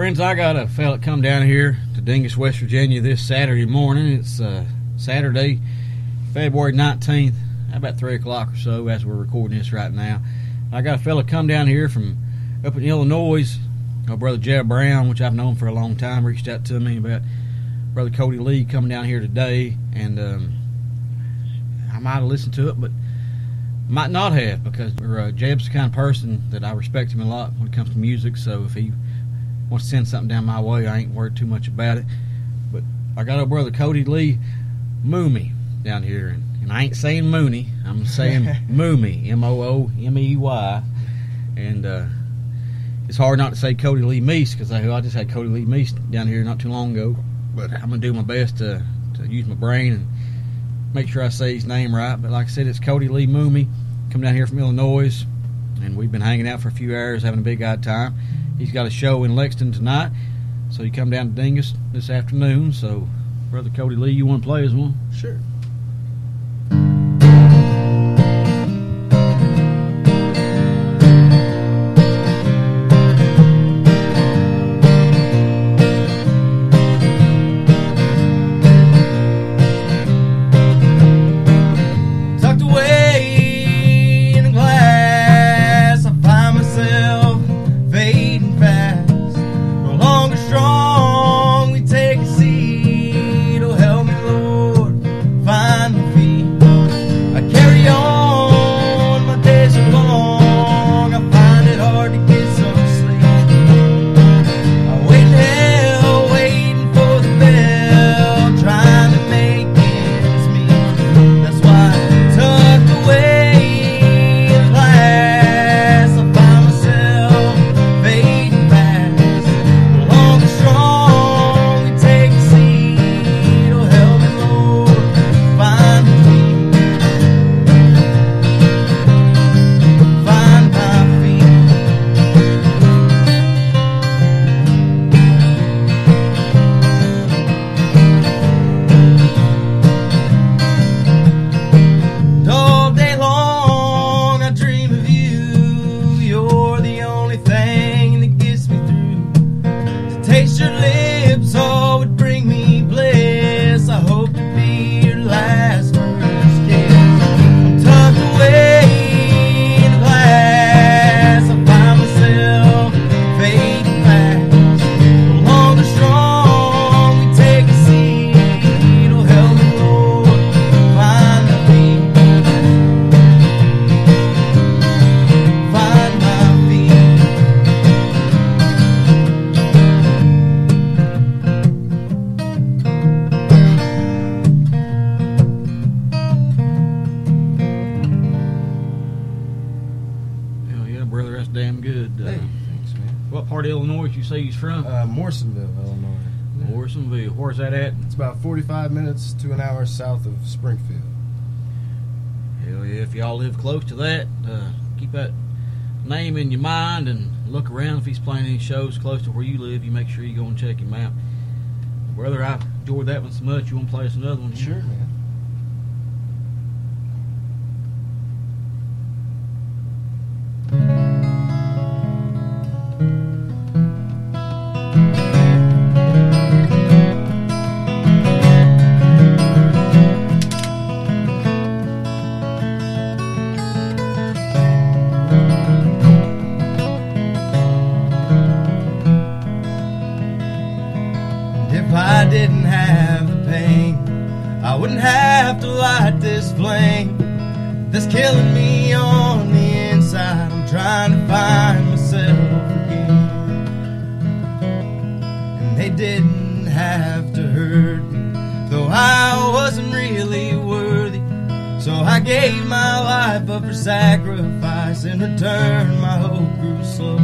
Friends, I got a fella come down here to Dingess, West Virginia this Saturday morning. It's uh, Saturday, February 19th, about 3 o'clock or so as we're recording this right now. I got a fella come down here from up in Illinois. My brother Jeb Brown, which I've known for a long time, reached out to me about brother Cody Lee coming down here today, and um, I might have listened to it, but might not have because uh, Jeb's the kind of person that I respect him a lot when it comes to music. So if he wants to send something down my way, I ain't worried too much about it. But I got our brother Cody Lee Moomey down here, and, and I ain't saying Mooney, I'm saying Moomey, M O O M E Y, and uh, it's hard not to say Cody Lee Meese because I, I just had Cody Lee Meese down here not too long ago. But I'm gonna do my best to to use my brain and make sure I say his name right. But like I said, it's Cody Lee Moomey, come down here from Illinois, and we've been hanging out for a few hours, having a big odd time. He's got a show in Lexington tonight, so you come down to Dingess this afternoon. So, brother Cody Lee, you want to play as one? Sure. Morrisonville. Where's that at? It's about 45 minutes to an hour south of Springfield. Hell yeah! If y'all live close to that, uh, keep that name in your mind and look around. If he's playing any shows close to where you live, you make sure you go and check him out. Brother, I enjoyed that one so much. You want to play us another one? Sure, man. Killing me on the inside. I'm trying to find myself again. And they didn't have to hurt me, though I wasn't really worthy. So I gave my life up for sacrifice. In return, my hope grew slowly.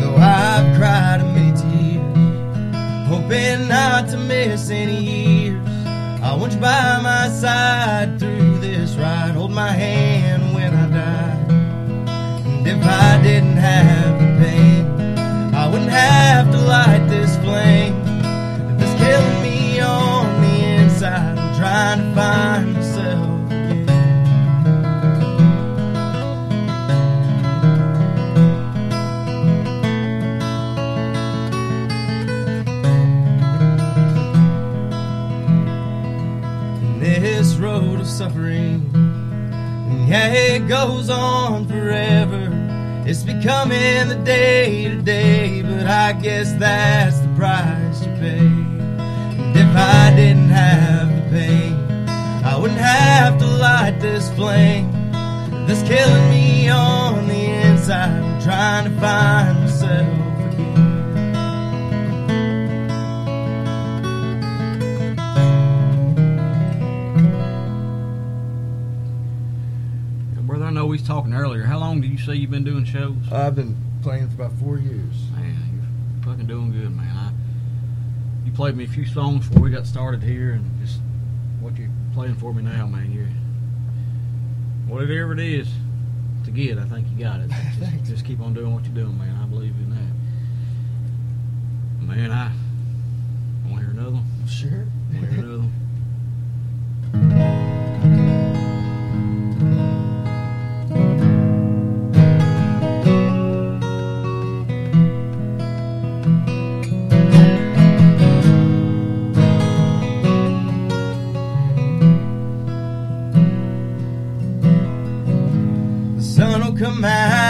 Though I've cried many tears, hoping not to miss any years. I want you by my side through this ride. Hold my hand when I die. And if I didn't have the pain, I wouldn't have to light this flame that's killing me on the inside. I'm trying to find yeah, it goes on forever. It's becoming the day to day, but I guess that's the price to pay. And if I didn't have the pain, I wouldn't have to light this flame that's killing me on the inside. I'm trying to find myself talking earlier. How long did you say you've been doing shows? I've been playing for about four years. Man, you're fucking doing good, man. I, you played me a few songs before we got started here, and just what you're playing for me now, man. You're whatever it is to get. I think you got it. Just, just keep on doing what you're doing, man. I believe in that. Man, I want to hear another one. Sure. Want to hear another one. sun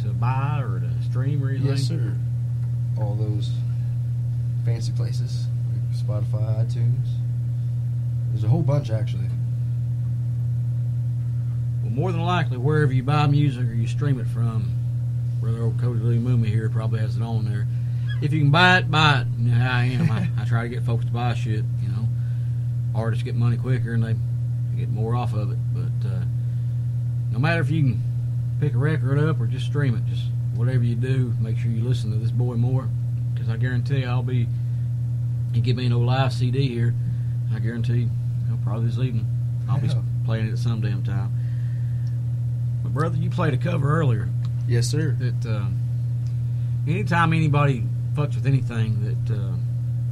to, buy or to stream or anything? Yes, sir. All those fancy places like Spotify, iTunes. There's a whole bunch actually. Well, more than likely, wherever you buy music or you stream it from, brother old Cody Lee Moomey here probably has it on there. If you can buy it, buy it. You know I am. I, I try to get folks to buy shit. You know, artists get money quicker and they get more off of it. But uh, no matter if you can pick a record up or just stream it, just whatever you do, make sure you listen to this boy more. Because I guarantee you, I'll be. You give me an old live CD here, I guarantee you know, probably this evening I'll be playing it at some damn time. But brother, you played a cover earlier Yes, sir. that uh, anytime anybody fucks with anything that, uh,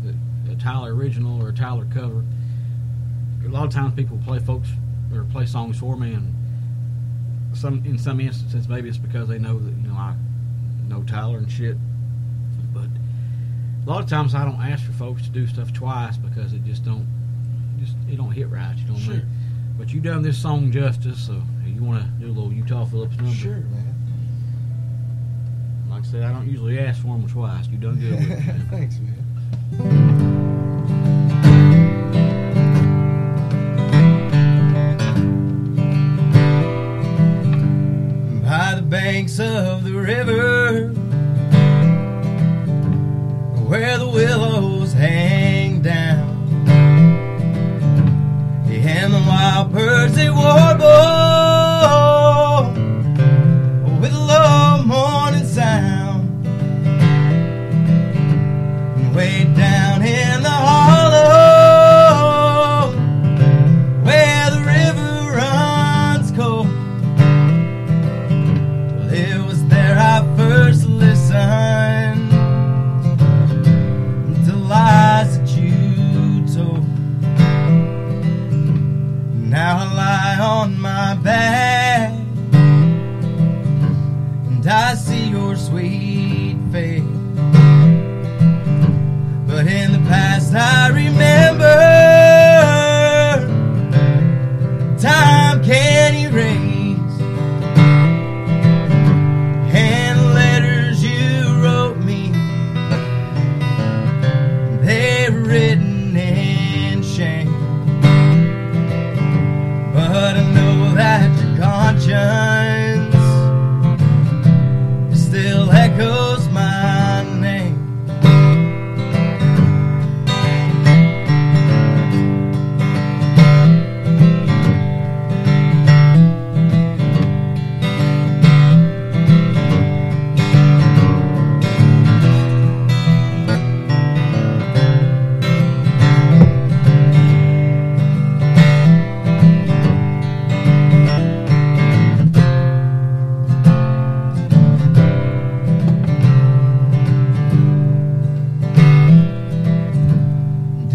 that a Tyler original or a Tyler cover, a lot of times people play folks or play songs for me, and some in some instances maybe it's because they know that you know I know Tyler and shit. But a lot of times I don't ask for folks to do stuff twice because it just don't just it don't hit right. You know what I Sure. mean? But you done this song justice, so you want to do a little Utah Phillips number. Sure, man. Like I said, I don't usually ask for them twice. You done good with it. man. Thanks, man. Banks of the river, where the willows hang down, and the wild birds they warble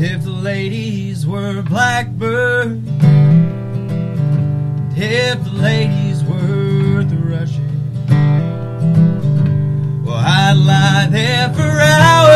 if the ladies were blackbirds, if the ladies were thrushes, well, I'd lie there for hours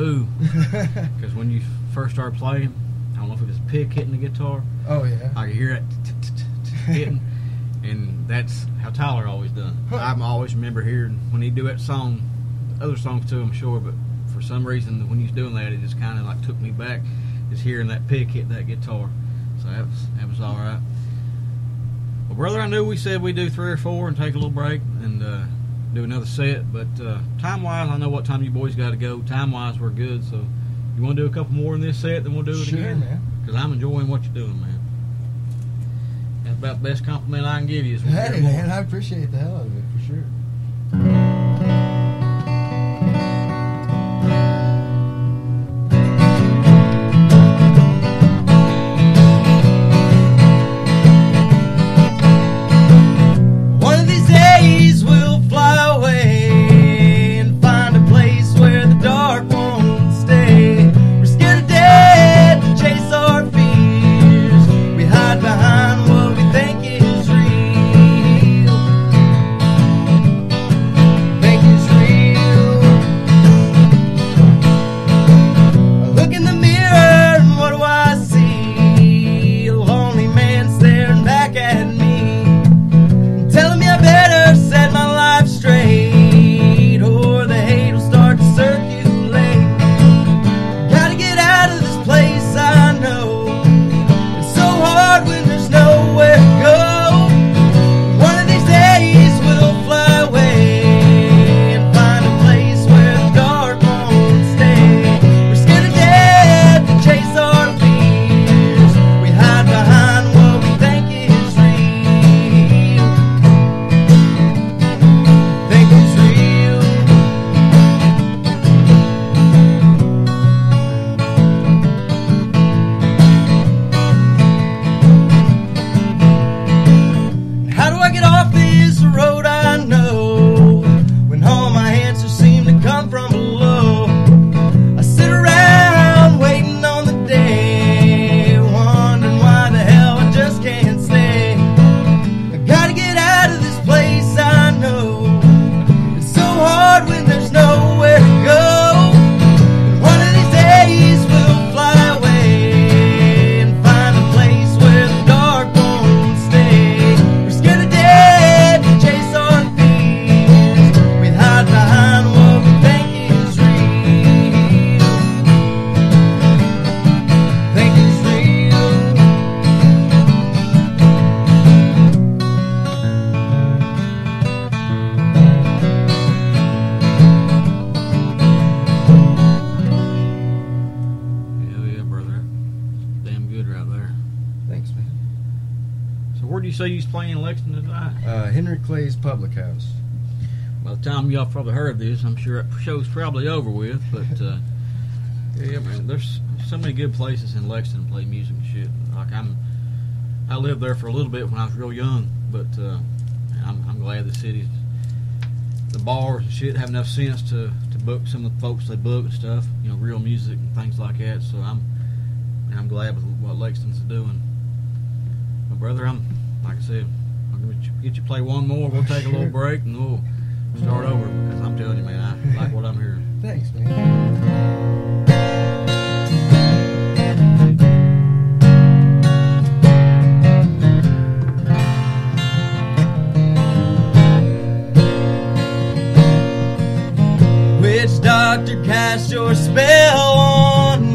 vu because when you first started playing, I don't know if it was a pick hitting the guitar. oh yeah. I could hear it hitting, and that's how Tyler always done. Huh. I always remember hearing when he do that song, other songs too, I'm sure, but for some reason when he was doing that, it just kind of like took me back, just hearing that pick hit that guitar. So that was that was all right. Well, brother, I knew we said we'd do three or four and take a little break and uh, do another set, but uh, time wise, I know what time you boys got to go. Time wise, we're good. So you want to do a couple more in this set, then we'll do it Sure, again. man. Because I'm enjoying what you're doing, man. That's about the best compliment I can give you. Is Hey man, I appreciate the hell out of it for sure. Time y'all probably heard of this, I'm sure that show's probably over with. But uh, yeah, man, there's so many good places in Lexington to play music and shit. Like I'm, I lived there for a little bit when I was real young, but uh, I'm, I'm glad the city's, the bars and shit have enough sense to to book some of the folks they book and stuff. You know, real music and things like that. So I'm, I'm glad with what Lexington's doing. But brother, I'm like I said, I'm gonna get you, get you play one more. We'll take a little break and we'll start over because I'm telling you, man, I like what I'm hearing. Thanks, man. Witch doctor cast your spell on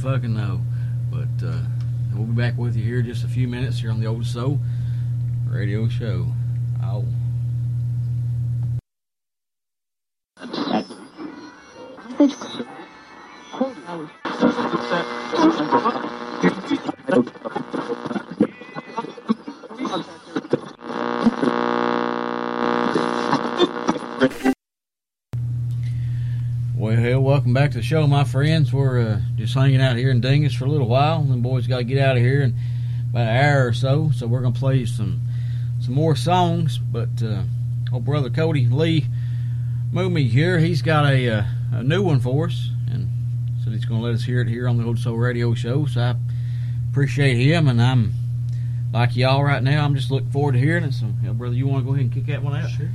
fucking know. But uh, we'll be back with you here in just a few minutes here on the Old Soul Radio Show. Ow. Oh. welcome back to the show, my friends. We're uh, just hanging out here in Dingess for a little while. The boys got to get out of here in about an hour or so, so we're gonna play some some more songs. But uh, old brother Cody Lee Moomey here, he's got a uh, a new one for us, and so he's gonna let us hear it here on the Old Soul Radio Show. So I appreciate him, and I'm like y'all right now. I'm just looking forward to hearing it. So, yeah, brother, you want to go ahead and kick that one out? Sure.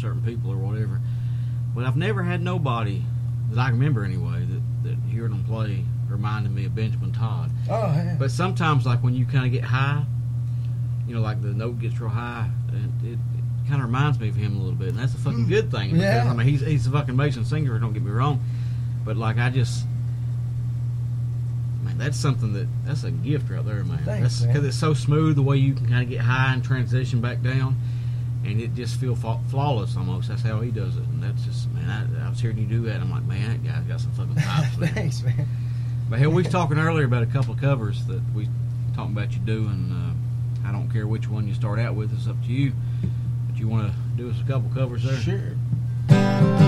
Certain people or whatever. But I've never had nobody that I can remember anyway that, that hearing them play reminded me of Benjamin Tod. Oh, yeah. But sometimes, like when you kind of get high, you know, like the note gets real high, and it, it kind of reminds me of him a little bit, and that's a fucking mm. good thing. Because, Yeah. I mean, he's he's a fucking amazing singer. Don't get me wrong, but like I just. Man, that's something that that's a gift right there, man. Thanks, that's because it's so smooth the way you can kind of get high and transition back down, and it just feel flawless almost. That's how he does it, and that's just man. I, I was hearing you do that. I'm like, man, that guy's got some fucking chops. man. Thanks, man. But hell, we was talking earlier about a couple of covers that we talking about you doing. Uh, I don't care which one you start out with; it's up to you. But you want to do us a couple covers there? Sure.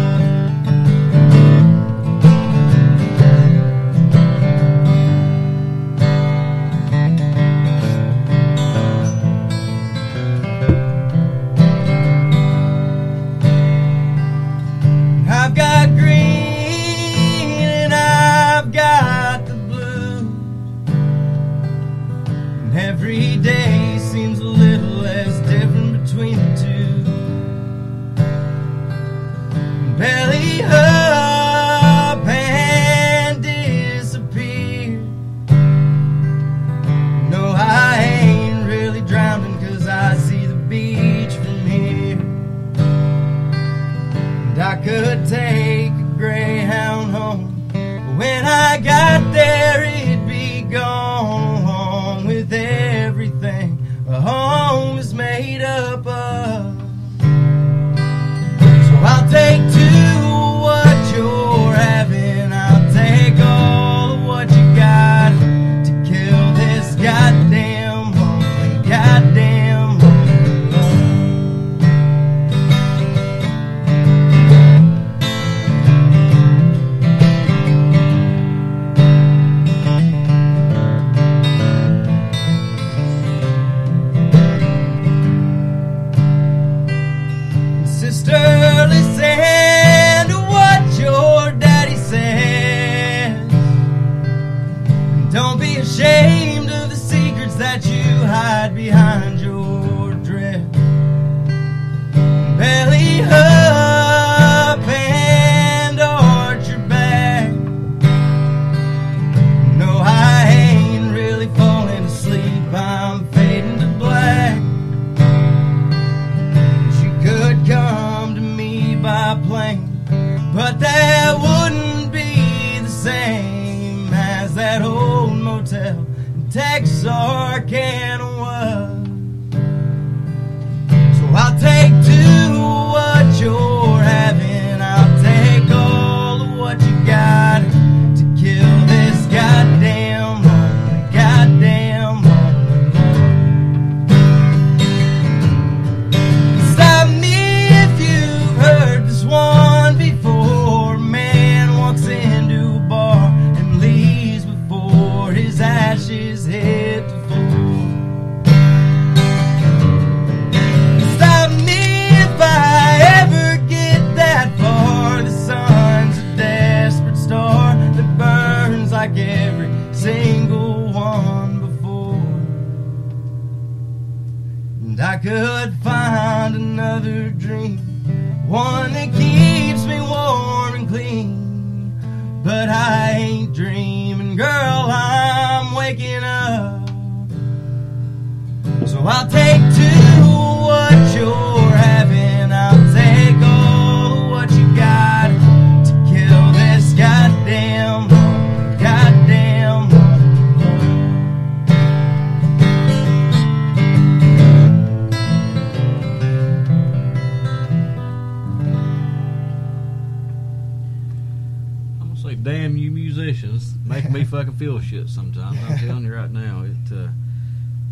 You musicians, making me fucking feel shit sometimes. I'm telling you right now, it. Uh,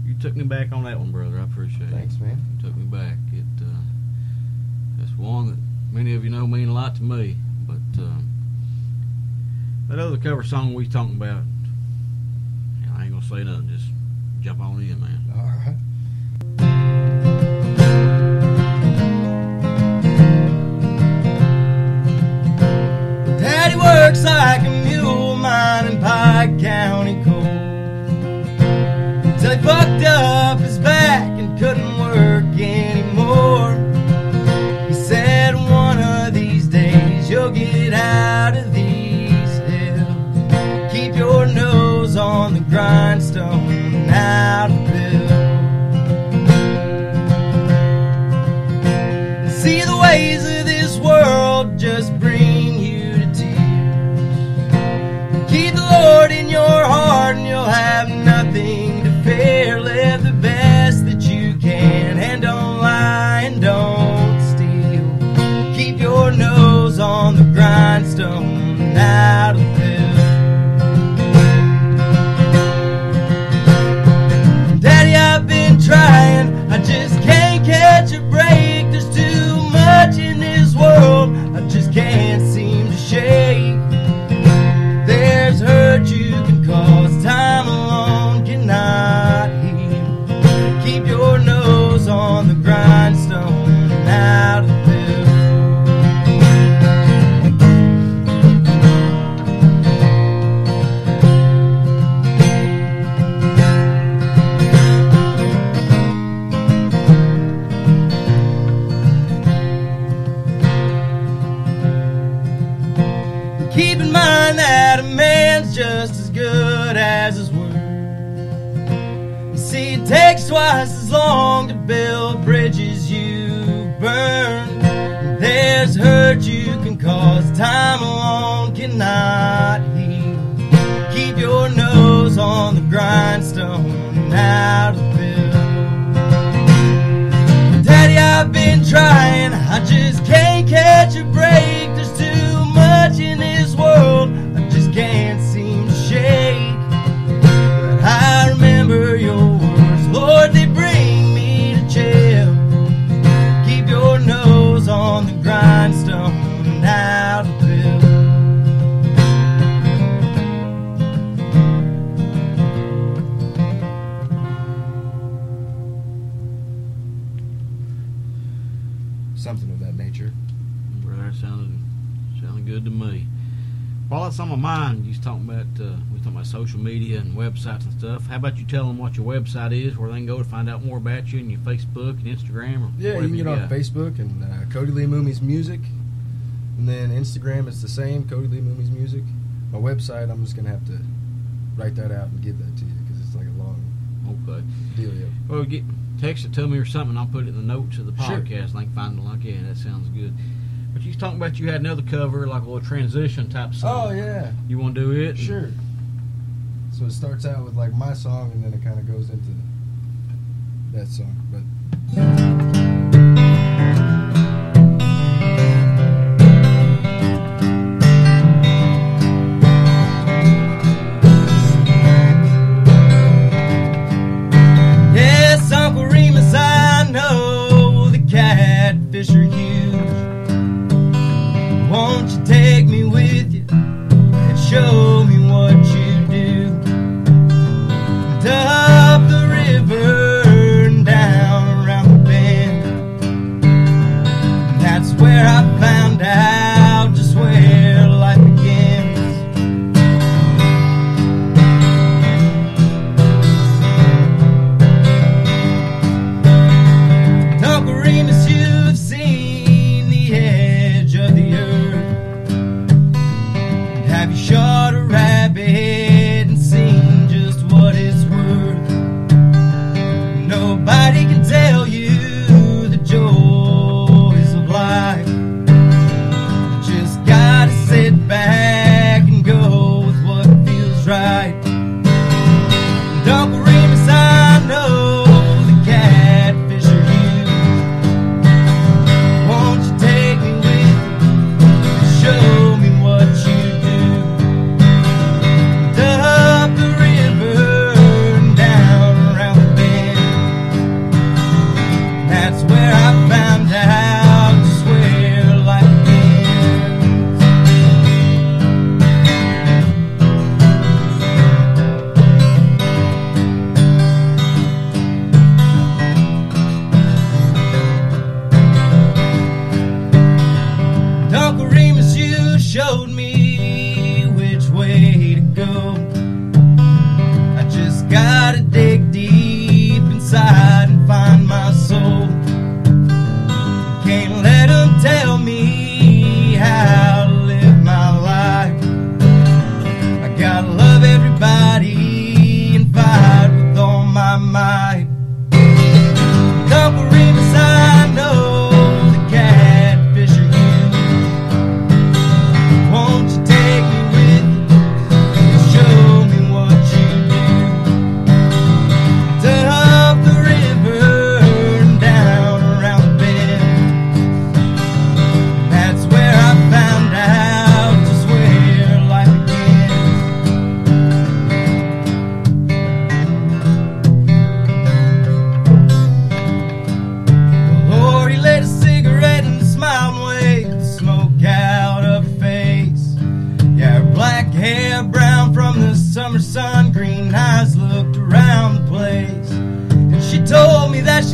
you took me back on that one, brother. I appreciate Thanks, it. Thanks, man. You took me back. It. Uh, that's one that many of you know mean a lot to me. But uh, that other cover song we talking about, I ain't gonna say nothing. Just jump on in, man. All right. Daddy works like a coal mine in Pike County Coal. Till he fucked up his back and couldn't work anymore. He said, One of these days you'll get out of these hills. Keep your nose on the grindstone. Daddy, I've been trying, I just can't catch a break. There's too much in this world. website is where they can go to find out more about you and your Facebook and Instagram. yeah, you can get you on Facebook and uh, Cody Lee Moomey's Music. And then Instagram is the same, Cody Lee Moomey's Music. My website, I'm just going to have to write that out and give that to you because it's like a long okay. yeah Well, get, text it to me or something. I'll put it in the notes of the podcast. Sure. I find it. Like, yeah, that sounds good. But you talking about you had another cover, like a little transition type song. Oh, yeah. You want to do it? Sure. And, so it starts out with like my song, and then it kind of goes into that song, but.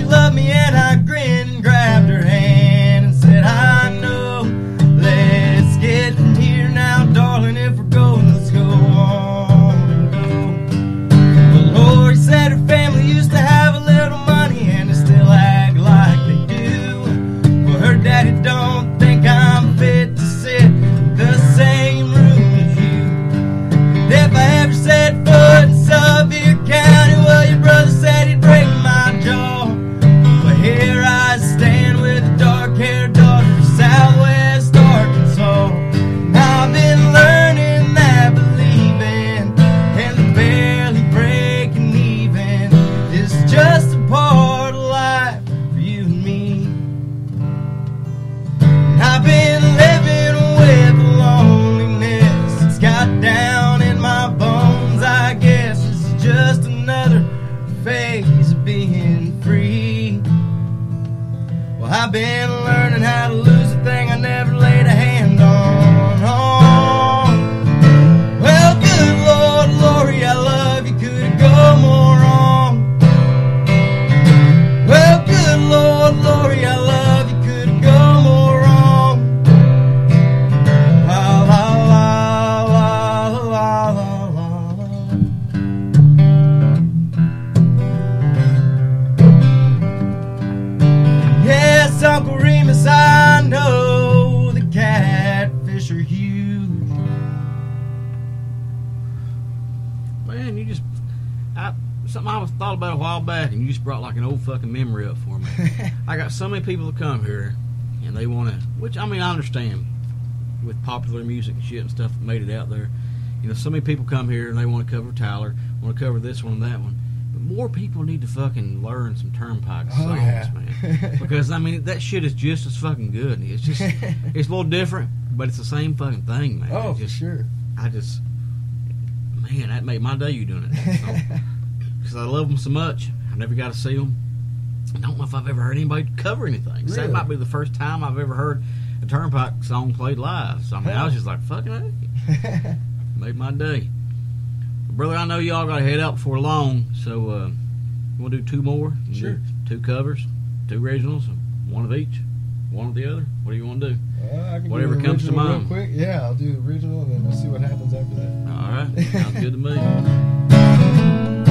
you love me something I was thought about a while back, and you just brought like an old fucking memory up for me. I got so many people that come here, and they want to. Which I mean, I understand with popular music and shit and stuff made it out there. You know, so many people come here and they want to cover Tyler, want to cover this one and that one. But more people need to fucking learn some Turnpike Oh, songs, yeah. man. Because I mean, that shit is just as fucking good. It's just, it's a little different, but it's the same fucking thing, man. Oh, just, sure. I just, man, that made my day. You doing it because I love them so much. I never got to see them. I don't know if I've ever heard anybody cover anything. So that might be the first time I've ever heard a Turnpike song played live. So I mean, I was just like, fucking, hey, made my day. Brother, I know y'all got to head out before long, so uh, you want to do two more? Sure. Two covers, two originals, one of each, one of the other. What do you want to do? Well, I can do Whatever comes to mind. Real quick. Yeah, I'll do the original and then we'll see what happens after that. All right, sounds good to me.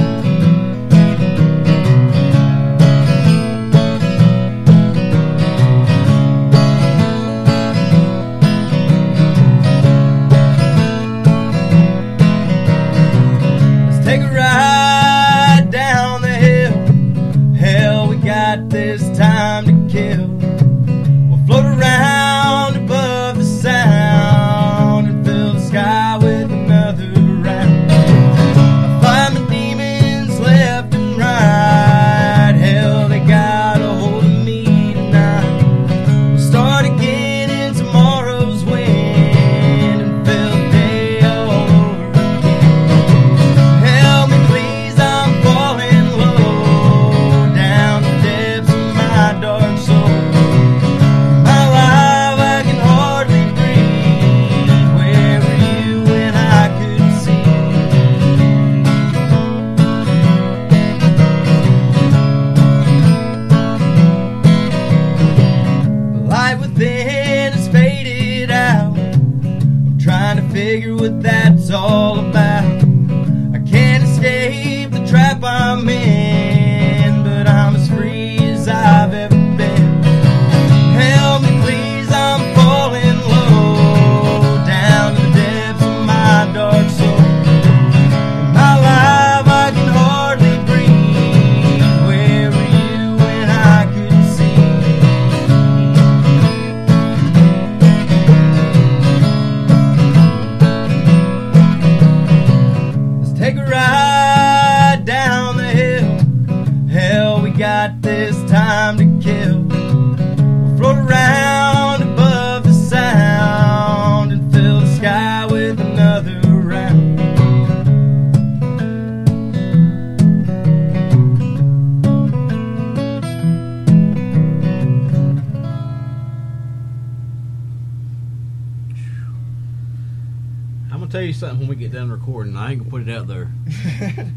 I'm gonna tell you something when we get done recording. I ain't gonna put it out there,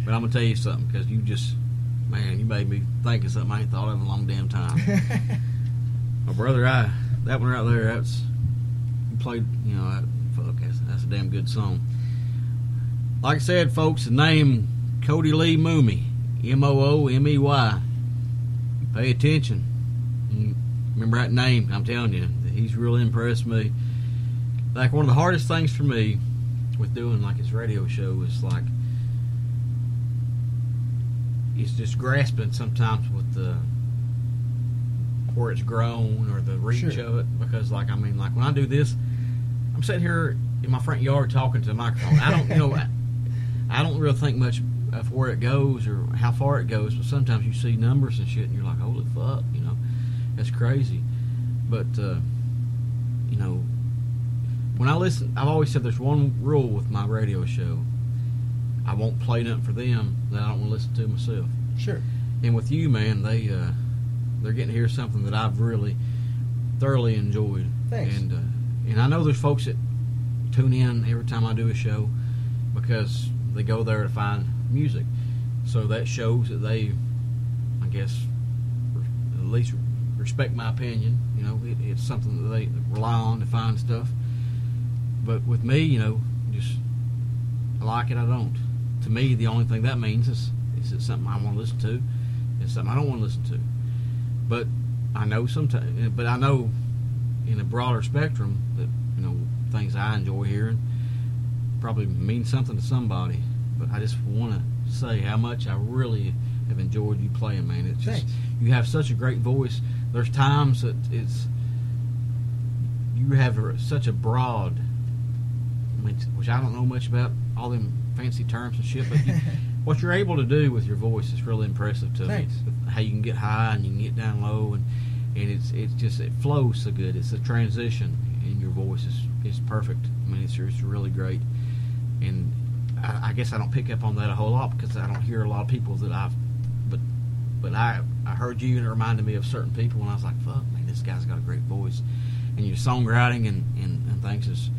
but I'm gonna tell you something because you just, man, you made me think of something I ain't thought of in a long damn time. My brother, I that one right there, that's you played, you know, that, fuck, that's, that's a damn good song. Like I said, folks, the name Cody Lee Moomey, M O O M E Y. Pay attention. You Remember that name? I'm telling you, he's really impressed me. Like one of the hardest things for me with doing like his radio show is like he's just grasping sometimes with the where it's grown or the reach Sure. of it because like I mean like when I do this I'm sitting here in my front yard talking to the microphone. I don't you know I, I don't really think much of where it goes or how far it goes but sometimes you see numbers and shit and you're like holy fuck you know? That's crazy. But uh you know when I listen, I've always said there's one rule with my radio show. I won't play nothing for them that I don't want to listen to myself. Sure. and with you, man, they uh, they're getting to hear something that I've really thoroughly enjoyed. Thanks. And uh, and I know there's folks that tune in every time I do a show because they go there to find music. So that shows that they, I guess, at least respect my opinion. You know, it, it's something that they rely on to find stuff. But with me, you know, just I like it, I don't. To me, the only thing that means is is it something I want to listen to? It's something I don't want to listen to. But I know sometimes, but I know in a broader spectrum that you know things I enjoy hearing probably mean something to somebody. But I just want to say how much I really have enjoyed you playing, man. It's just Thanks. you have such a great voice. There's times that it's you have a, such a broad, Mean, which I don't know much about all them fancy terms and shit, but you, what you're able to do with your voice is really impressive to Thanks. me. How you can get high and you can get down low, and and it's it's just it flows so good. It's a transition in your voice is is perfect. I mean, it's it's really great, and I, I guess I don't pick up on that a whole lot because I don't hear a lot of people that I've, but but I I heard you and it reminded me of certain people, and I was like, fuck, man, this guy's got a great voice, and your songwriting and and, and things is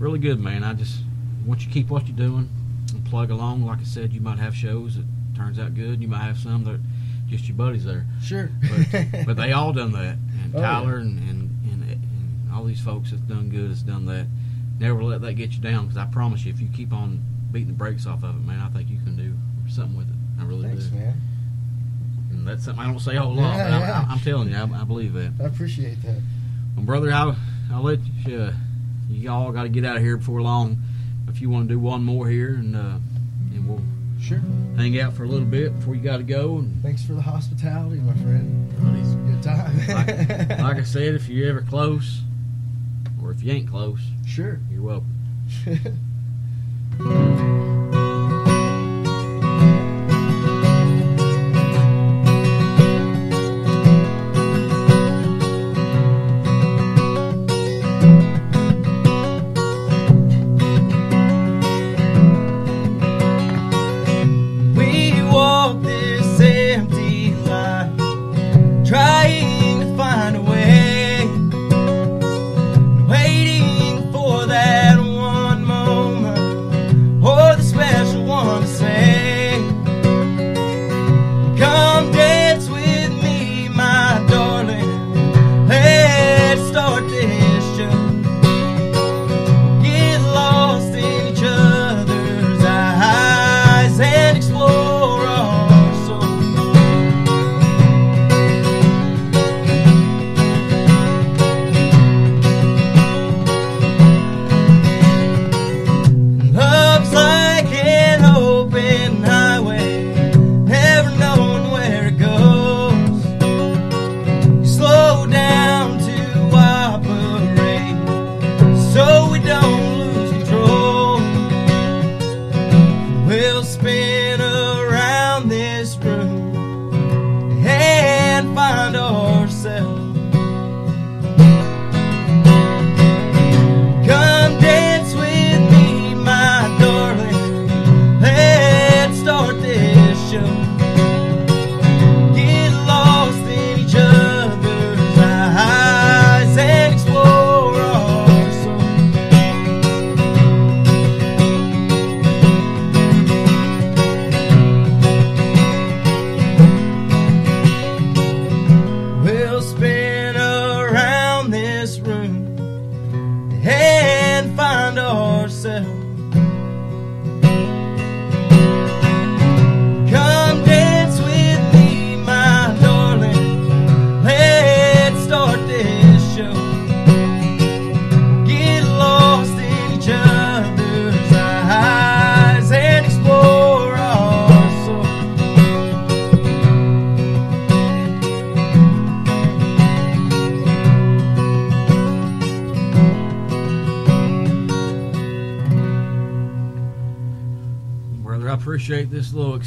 really good, man. I just want you to keep what you're doing and plug along. Like I said, you might have shows that turns out good. You might have some that just your buddies there, Sure. but, but they all done that. And Oh, yeah. Tyler and, and, and and all these folks that's done good has done that. Never let that get you down because I promise you, if you keep on beating the brakes off of it, man, I think you can do something with it. I really Thanks, do. man. And that's something I don't say a whole lot, Yeah, but yeah. I, I'm telling you, I, I believe that. I appreciate that. Well, brother, I'll, I'll let you. Uh, you all got to get out of here before long. If you want to do one more here, and uh, and we'll Sure. hang out for a little bit before you got to go. And Thanks for the hospitality, my friend. buddies, Good time. like, like I said, if you're ever close, or if you ain't close, sure. you're welcome.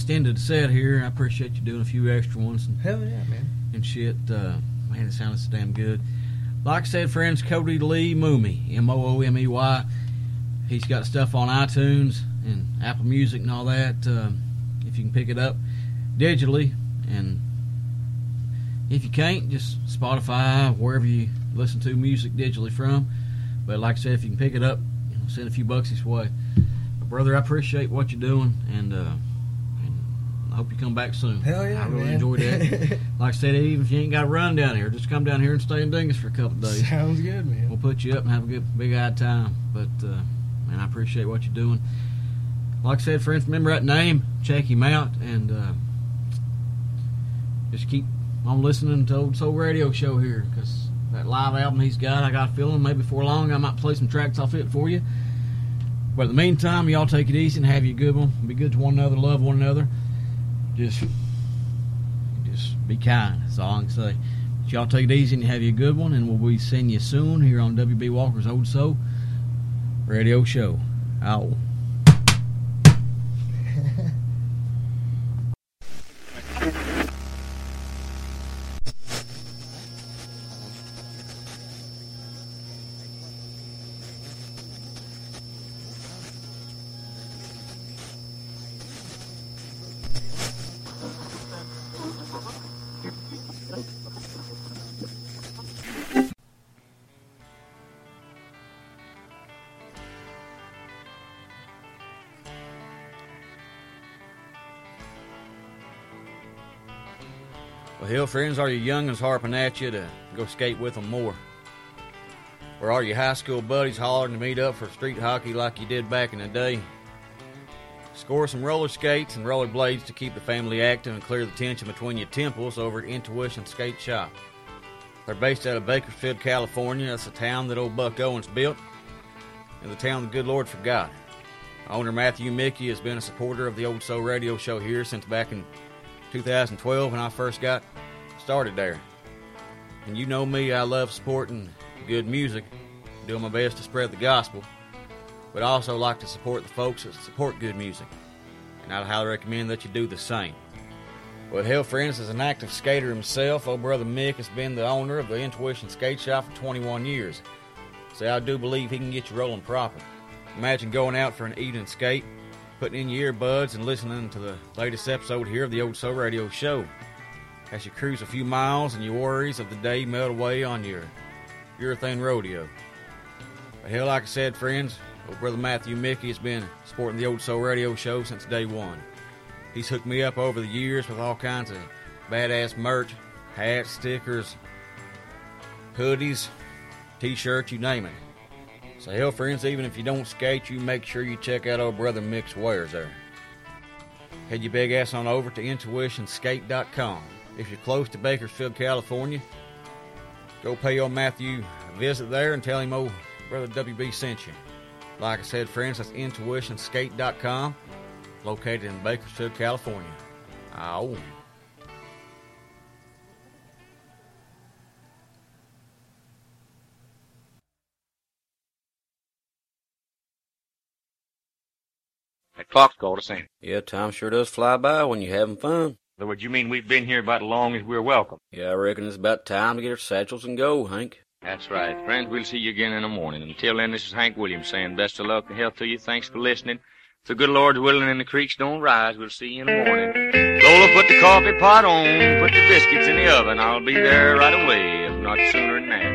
extended set here. I appreciate you doing a few extra ones and, Hell yeah, man. and shit. Uh, man, it sounded so damn good. Like I said, friends, Cody Lee Moomey, M O O M E Y. He's got stuff on iTunes and Apple Music and all that. Um, if you can pick it up, digitally, and if you can't, just Spotify, wherever you listen to music digitally from. But like I said, if you can pick it up, you know, send a few bucks this way. But brother, I appreciate what you're doing, and, uh, and I hope you come back soon. Hell yeah, I really man. enjoyed that. like I said, even if you ain't got to run down here, just come down here and stay in Dingess for a couple days. Sounds good, man. We'll put you up and have a good big eyed time. But uh, man, I appreciate what you're doing. Like I said, friends, remember that name, check him out, and uh, just keep on listening to Old Soul Radio Show here because that live album he's got, I got a feeling maybe before long I might play some tracks off it for you. But in the meantime, y'all take it easy and have you a good one. Be good to one another, love one another. Just, just be kind. That's all I can say. But y'all take it easy and have you a good one, and we'll be seeing you soon here on WB Walker's Old Soul Radio Show. Ow. Friends, are your young'uns harping at you to go skate with them more? Or are your high school buddies hollering to meet up for street hockey like you did back in the day? Score some roller skates and roller blades to keep the family active and clear the tension between your temples over at Intuition Skate Shop. They're based out of Bakersfield, California. That's the town that old Buck Owens built, and the town the good Lord forgot. Owner Matthew Mickey has been a supporter of the Old Soul Radio Show here since back in 2012 when I first got started there. And you know me, I love supporting good music, doing my best to spread the gospel, but I also like to support the folks that support good music. And I'd highly recommend that you do the same. Well, hell, friends, as an active skater himself, old brother Mick has been the owner of the Intuition Skate Shop for 21 years. So I do believe he can get you rolling proper. Imagine going out for an evening skate, putting in your earbuds and listening to the latest episode here of the Old Soul Radio Show. As you cruise a few miles and your worries of the day melt away on your urethane rodeo. But hell, like I said, friends, old brother Matthew Mickey has been supporting the Old Soul Radio Show since day one. He's hooked me up over the years with all kinds of badass merch, hats, stickers, hoodies, t-shirts, you name it. So hell, friends, even if you don't skate, you make sure you check out old brother Mick's wares there. Head your big ass on over to intuitionskate.com. If you're close to Bakersfield, California, go pay old Matthew a visit there and tell him old brother WB sent you. Like I said, friends, that's intuitionskate.com, located in Bakersfield, California. Ow. That clock's called us in. Yeah, time sure does fly by when you're having fun. In other words, you mean we've been here about as long as we're welcome? Yeah, I reckon it's about time to get our satchels and go, Hank. That's right. Friends, we'll see you again in the morning. Until then, this is Hank Williams saying best of luck and health to you. Thanks for listening. If the good Lord's willing and the creeks don't rise, we'll see you in the morning. Lola, put the coffee pot on, put the biscuits in the oven. I'll be there right away, if not sooner than that.